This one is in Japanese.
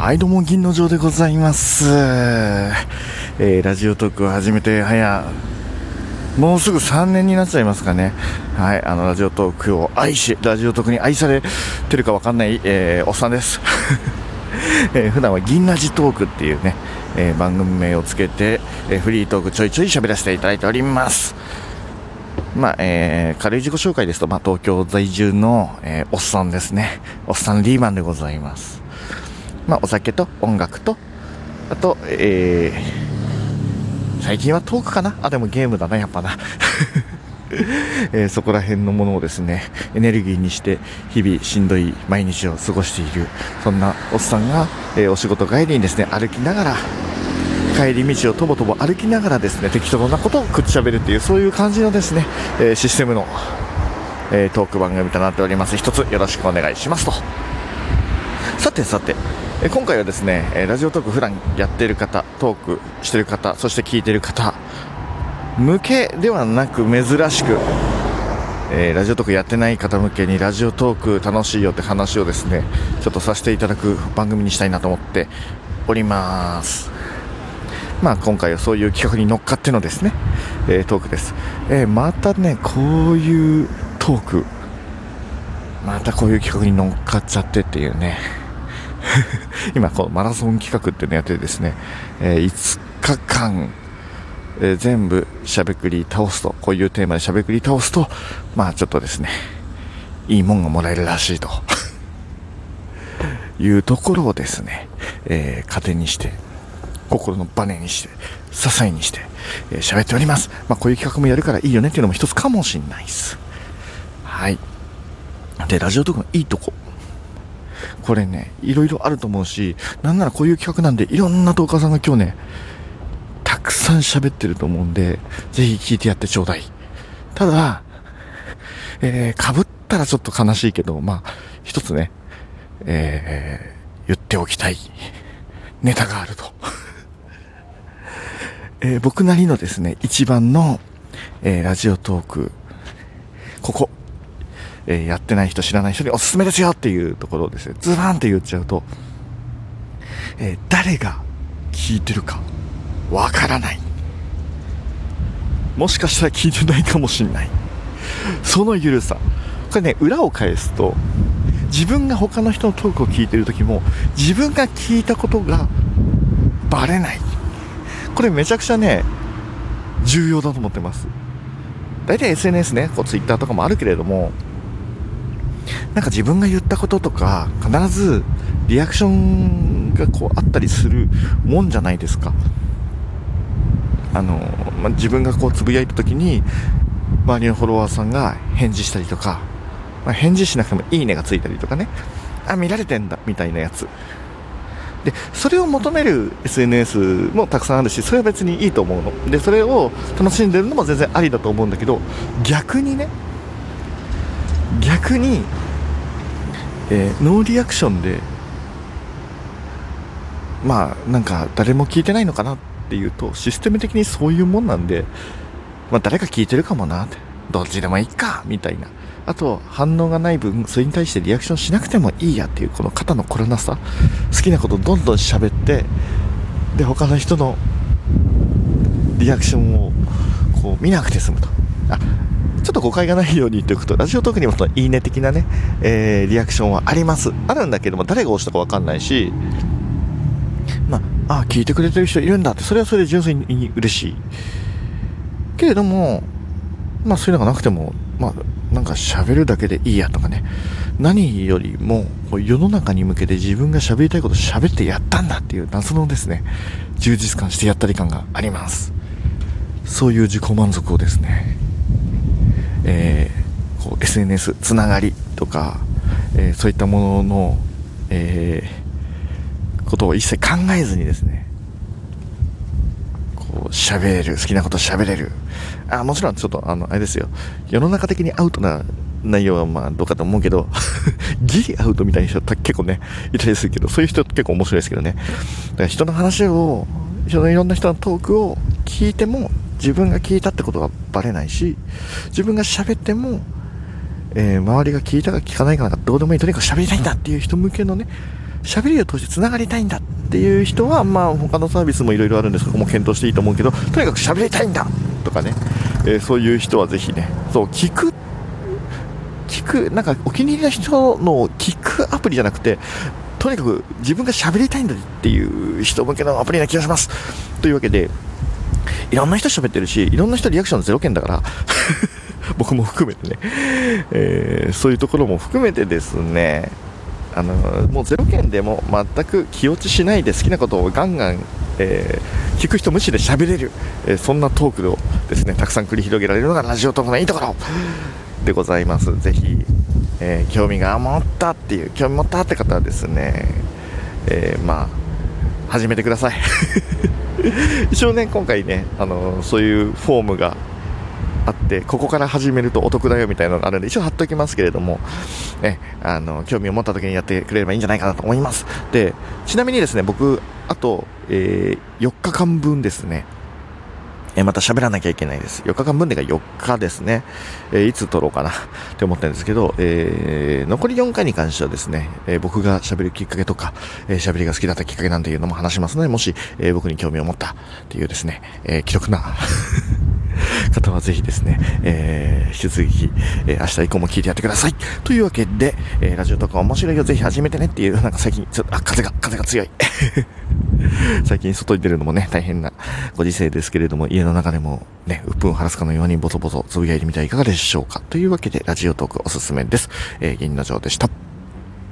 はい、どうも、銀の城でございます。えー、ラジオトークを始めて、早、もうすぐ3年になっちゃいますかね。はい、あの、ラジオトークを愛し、ラジオトークに愛されてるかわかんない、えー、おっさんです。えー、普段は銀ラジトークっていうね、えー、番組名をつけて、えー、フリートークちょいちょい喋らせていただいております。まあ、えー、軽い自己紹介ですと、まあ、東京在住の、えー、おっさんですね。おっさんリーマンでございます。まあ、お酒と音楽と、あと、えー、最近はトークかな？あ、でもゲームだな、やっぱな。えーそこら辺のものをですね、エネルギーにして、日々しんどい毎日を過ごしている、そんなおっさんが、えーお仕事帰りにですね、歩きながら、帰り道をとぼとぼ歩きながらですね、適当なことをくっちゃべるっていう、そういう感じのですね、えーシステムの、えトーク番組となっております。一つよろしくお願いしますと。さてさて、え今回はですね、えラジオトーク普段やってる方、トークしてる方、そして聞いてる方、向けではなく珍しく、えーラジオトークやってない方向けにラジオトーク楽しいよって話をですね、ちょっとさせていただく番組にしたいなと思っております。まあ今回はそういう企画に乗っかってのですね、えートークです。えーまたね、こういうトーク、またこういう企画に乗っかっちゃってっていうね。今このマラソン企画っていうのやってですね、えー5日間、えー全部しゃべくり倒すとこういうテーマでしゃべくり倒すとまあちょっとですねいいもんがもらえるらしいと。いうところをですね、えー糧にして心のバネにして支えにしてえー喋、っております。まあこういう企画もやるからいいよねっていうのも一つかもしれないです。はい。でラジオトークのいいとこ。これね、いろいろあると思うし、なんならこういう企画なんで、いろんなトーカーさんが今日ね、たくさん喋ってると思うんで、ぜひ聞いてやってちょうだい。ただ、えー、被ったらちょっと悲しいけど、まあ、一つね、えー、言っておきたいネタがあると。えー僕なりのですね、一番の、えーラジオトーク、ここ、えやってない人、知らない人におすすめですよっていうところをですね、ズバンって言っちゃうと、え誰が聞いてるかわからない。もしかしたら聞いてないかもしれない。そのゆるさ。これね、裏を返すと、自分が他の人のトークを聞いてる時も、自分が聞いたことがバレない。これめちゃくちゃね、重要だと思ってます。大体 SNS ね、こう Twitter とかもあるけれども、なんか自分が言ったこととか、必ずリアクションがこうあったりするもんじゃないですか。あの、まあ、自分がこうつぶやいた時に、周りのフォロワーさんが返事したりとか、まあ、返事しなくてもいいねがついたりとかね、あ、見られてんだ、みたいなやつ。で、それを求める SNS もたくさんあるし、それは別にいいと思うの。で、それを楽しんでるのも全然ありだと思うんだけど、逆にね、逆に、えーノーリアクションでまあなんか誰も聞いてないのかなっていうとシステム的にそういうもんなんで、まあ、誰か聞いてるかもなって。どっちでもいいかみたいな。あと反応がない分それに対してリアクションしなくてもいいやっていうこの肩の凝らなさ。好きなことどんどん喋ってで他の人のリアクションをこう見なくて済むと。ちょっと誤解がないように言っておくと、ラジオトークにもそのいいね的なね、えーリアクションはあります。あるんだけども、誰が押したかわかんないし、まあ、あ、聞いてくれてる人いるんだって、それはそれで純粋に嬉しい。けれども、まあそういうのがなくても、まあ、なんか喋るだけでいいやとかね、何よりも、世の中に向けて自分が喋りたいこと喋ってやったんだっていう謎のですね、充実感してやったり感があります。そういう自己満足をですね、えーこう SNS つながりとか、えーそういったものの、えーことを一切考えずにですねこう喋れる好きなこと喋れる。あもちろんちょっとあのあれですよ。世の中的にアウトな内容はまあどうかと思うけど ギリアウトみたいな人結構ねいたりするけどそういう人結構面白いですけどね。だから人の話を人のいろんな人のトークを聞いても自分が聞いたってことがバレないし自分が喋っても、えー周りが聞いたか聞かないかなんかどうでもいいとにかく喋りたいんだっていう人向けのね喋りを通して繋がりたいんだっていう人は、まあ、他のサービスもいろいろあるんですけども検討していいと思うけど、とにかく喋りたいんだとかね、えー、そういう人はぜひね、そう、聞く、聞く、なんかお気に入りの人の聞くアプリじゃなくて、とにかく自分が喋りたいんだっていう人向けのアプリな気がします。というわけで、いろんな人喋ってるし、いろんな人リアクションゼロ件だから 僕も含めてね、えー、そういうところも含めてですね、あのもうゼロ件でも全く気落ちしないで好きなことをガンガン、えー、聞く人無視で喋れる、えー、そんなトークをですねたくさん繰り広げられるのがラジオトークのいいところでございます。ぜひ、えー、興味が持ったっていう興味持ったって方はですね、えまあ始めてください。一応ね今回ねあのそういうフォームがあってここから始めるとお得だよみたいなのがあるんで一応貼っておきますけれども、ね、あの興味を持った時にやってくれればいいんじゃないかなと思います。でちなみにですね僕あと、えー、4日間分ですね。えまた喋らなきゃいけないです。4日間分でが4日ですね。えー、いつ撮ろうかな って思ってるんですけど、えー、残り4回に関してはですね、えー、僕が喋るきっかけとか、え喋りが好きだったきっかけなんていうのも話しますので、もし、え僕に興味を持ったっていうですね、え記録な 方はぜひですね、えー、引き続き、え、明日以降も聞いてやってください。というわけで、え、ラジオとか面白いよ、ぜひ始めてねっていう、なんか最近、ちょっと、あ、風が、風が強い。最近外に出るのもね、大変なご時世ですけれども、家の中でもね、鬱憤を晴らすかのようにボソボソつぶやいてみてはいかがでしょうか。というわけで、ラジオトークおすすめです。えー、銀の城でした。